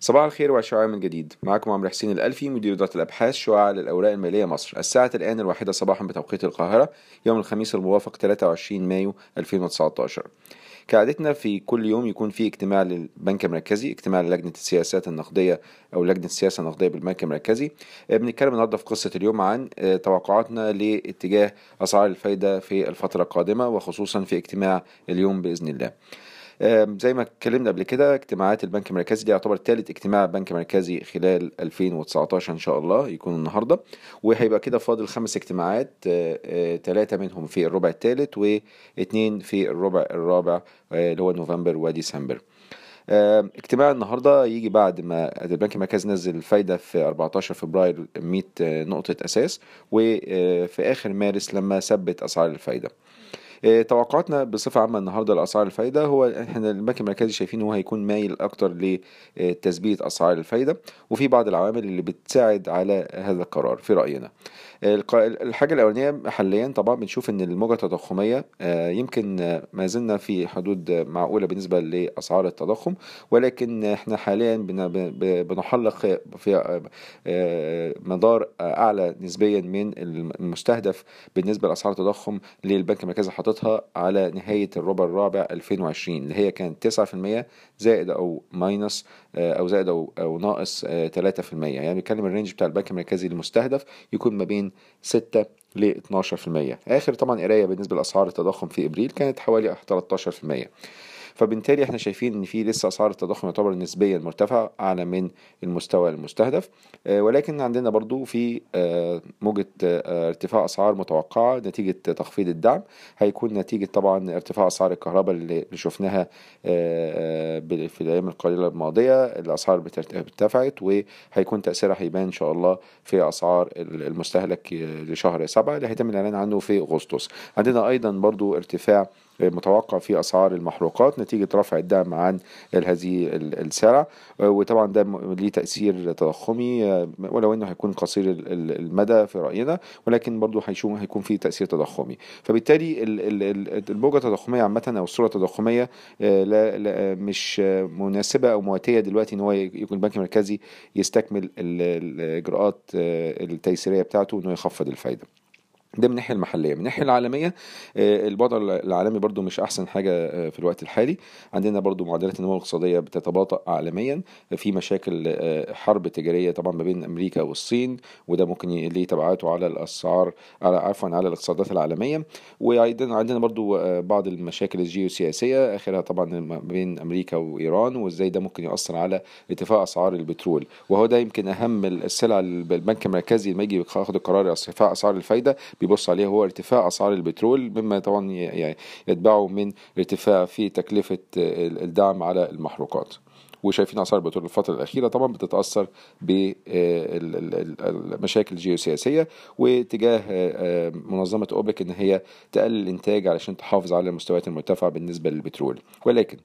صباح الخير وعشاء من جديد. معكم عمرو حسين الألفي مدير إدارة الأبحاث شعاع للأوراق المالية مصر. الساعة الآن الواحدة صباحا بتوقيت القاهرة يوم الخميس الموافق 23 مايو 2019 كعادتنا في كل يوم يكون في اجتماع للبنك المركزي اجتماع للجنة السياسات النقدية أو لجنة السياسة النقدية بالبنك المركزي. بنتكلم النهاردة في قصة اليوم عن توقعاتنا لاتجاه أسعار الفايدة في الفترة القادمة وخصوصا في اجتماع اليوم بإذن الله. زي ما اتكلمنا قبل كده اجتماعات البنك المركزي دي يعتبر ثالث اجتماع بنك مركزي خلال 2019 إن شاء الله يكون النهارده. وهيبقى كده فاضل خمس اجتماعات ثلاثة منهم في الربع الثالث واثنين في الربع الرابع اللي هو نوفمبر وديسمبر. اجتماع النهارده يجي بعد ما البنك المركزي نزل الفايدة في 14 فبراير 100 نقطة أساس وفي آخر مارس لما ثبت أسعار الفايدة. توقعاتنا بصفة عامة النهاردة لأسعار الفايدة هو إحنا البنك المركزي شايفين هو هيكون مايل أكتر لتثبيت أسعار الفايدة وفي بعض العوامل اللي بتساعد على هذا القرار. في رأينا. الحاجة الأولانية حاليا طبعا بنشوف إن الموجة التضخمية يمكن ما زلنا في حدود معقولة بالنسبة لأسعار التضخم ولكن إحنا حاليا بنحلق في مدار أعلى نسبيا من المستهدف بالنسبة لأسعار التضخم للبنك المركزي حاططها على نهاية الربع الرابع 2020 اللي هي كانت 9% زائد أو minus أو زائد أو, أو ناقص 3% يعني بنتكلم ال range بتاع البنك المركزي المستهدف يكون ما بين 6 ل 12% آخر طبعا قراية بالنسبة لأسعار التضخم في إبريل كانت حوالي 13% فبالتالي إحنا شايفين إن في لسه أسعار التضخم يعتبر نسبيا مرتفع اعلى من المستوى المستهدف. ولكن عندنا برضو في موجة ارتفاع أسعار متوقعة نتيجة تخفيض الدعم. هيكون نتيجة طبعا ارتفاع أسعار الكهرباء اللي شفناها في الأيام القليلة الماضية. الأسعار ارتفعت وهيكون تأثيرها هيبان إن شاء الله في أسعار المستهلك لشهر سبعة اللي هيتم الإعلان عنه في أغسطس. عندنا أيضا برضو ارتفاع متوقع في أسعار المحروقات نتيجة رفع الدعم عن هذه السلع. وطبعا ده ليه تأثير تضخمي. ولو إنه هيكون قصير المدى في رأينا ولكن برضه هيشوف هيكون في تأثير تضخمي. فبالتالي الموجه التضخمية عامة أو الصورة التضخمية لا لا مش مناسبة أو مواتية دلوقتي إن هو يكون البنك المركزي يستكمل الإجراءات التيسيرية بتاعته انه يخفض الفايدة. ده من الناحية المحلية. من الناحية العالمية الوضع العالمي برضو مش أحسن حاجة في الوقت الحالي. عندنا برضو معدلات النمو الاقتصادية بتتباطأ عالميا. في مشاكل حرب تجارية طبعا ما بين أمريكا والصين وده ممكن ليه تبعاته على الأسعار على عفوا على الاقتصادات العالمية. وأيضا عندنا برضو بعض المشاكل الجيوسياسية آخرها طبعا ما بين أمريكا وإيران وإزاي ده ممكن ياثر على ارتفاع أسعار البترول. وهو ده يمكن أهم السلع البنك المركزي لما يجي ياخد القرار ارتفاع أسعار الفايدة بيبص عليه هو ارتفاع أسعار البترول مما طبعا يتبعه من ارتفاع في تكلفة الدعم على المحروقات. وشايفين أسعار البترول الفترة الأخيرة طبعا بتتأثر بالمشاكل الجيوسياسية واتجاه منظمة أوبك إن هي تقلل الإنتاج علشان تحافظ على المستويات المرتفعة بالنسبة للبترول. ولكن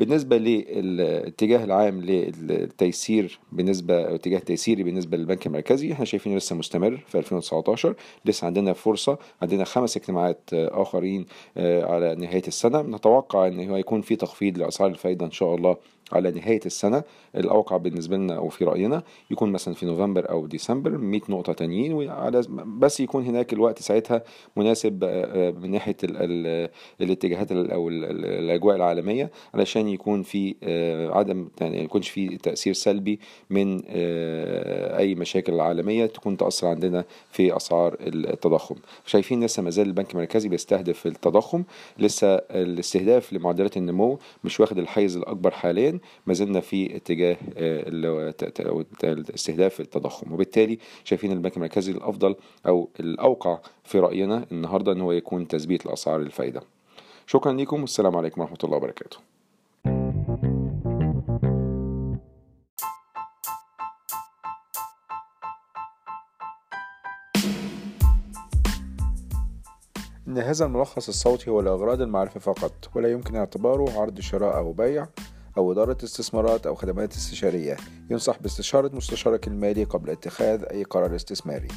بالنسبة للاتجاه العام للتيسير بالنسبة اتجاه تيسيري بالنسبة للبنك المركزي إحنا شايفينه لسه مستمر في 2019 لسه عندنا فرصة عندنا خمس اجتماعات آخرين على نهاية السنة. نتوقع إن هو يكون في تخفيض لأسعار الفائده إن شاء الله على نهاية السنة الأوقع بالنسبة لنا أو في رأينا يكون مثلا في نوفمبر أو ديسمبر 100 نقطة تانيين بس يكون هناك الوقت ساعتها مناسب من ناحية ال ال الاتجاهات أو الأجواء العالمية علشان يكون في عدم يعني يكونش في تأثير سلبي من أي مشاكل عالمية تكون تأثر عندنا في أسعار التضخم. شايفين لسه مازال البنك المركزي بيستهدف التضخم لسه الاستهداف لمعدلات النمو مش واخد الحيز الأكبر حاليا ما زلنا في اتجاه استهداف التضخم. وبالتالي شايفين البنك المركزي الأفضل أو الأوقع في رأينا النهارده إن هو يكون تثبيت لاسعار الفايدة. شكرا لكم والسلام عليكم ورحمة الله وبركاته. إن هذا الملخص الصوتي هو لأغراض المعرفة فقط ولا يمكن اعتباره عرض شراء أو بيع. أو إدارة استثمارات أو خدمات استشارية. ينصح باستشارة مستشارك المالي قبل اتخاذ أي قرار استثماري.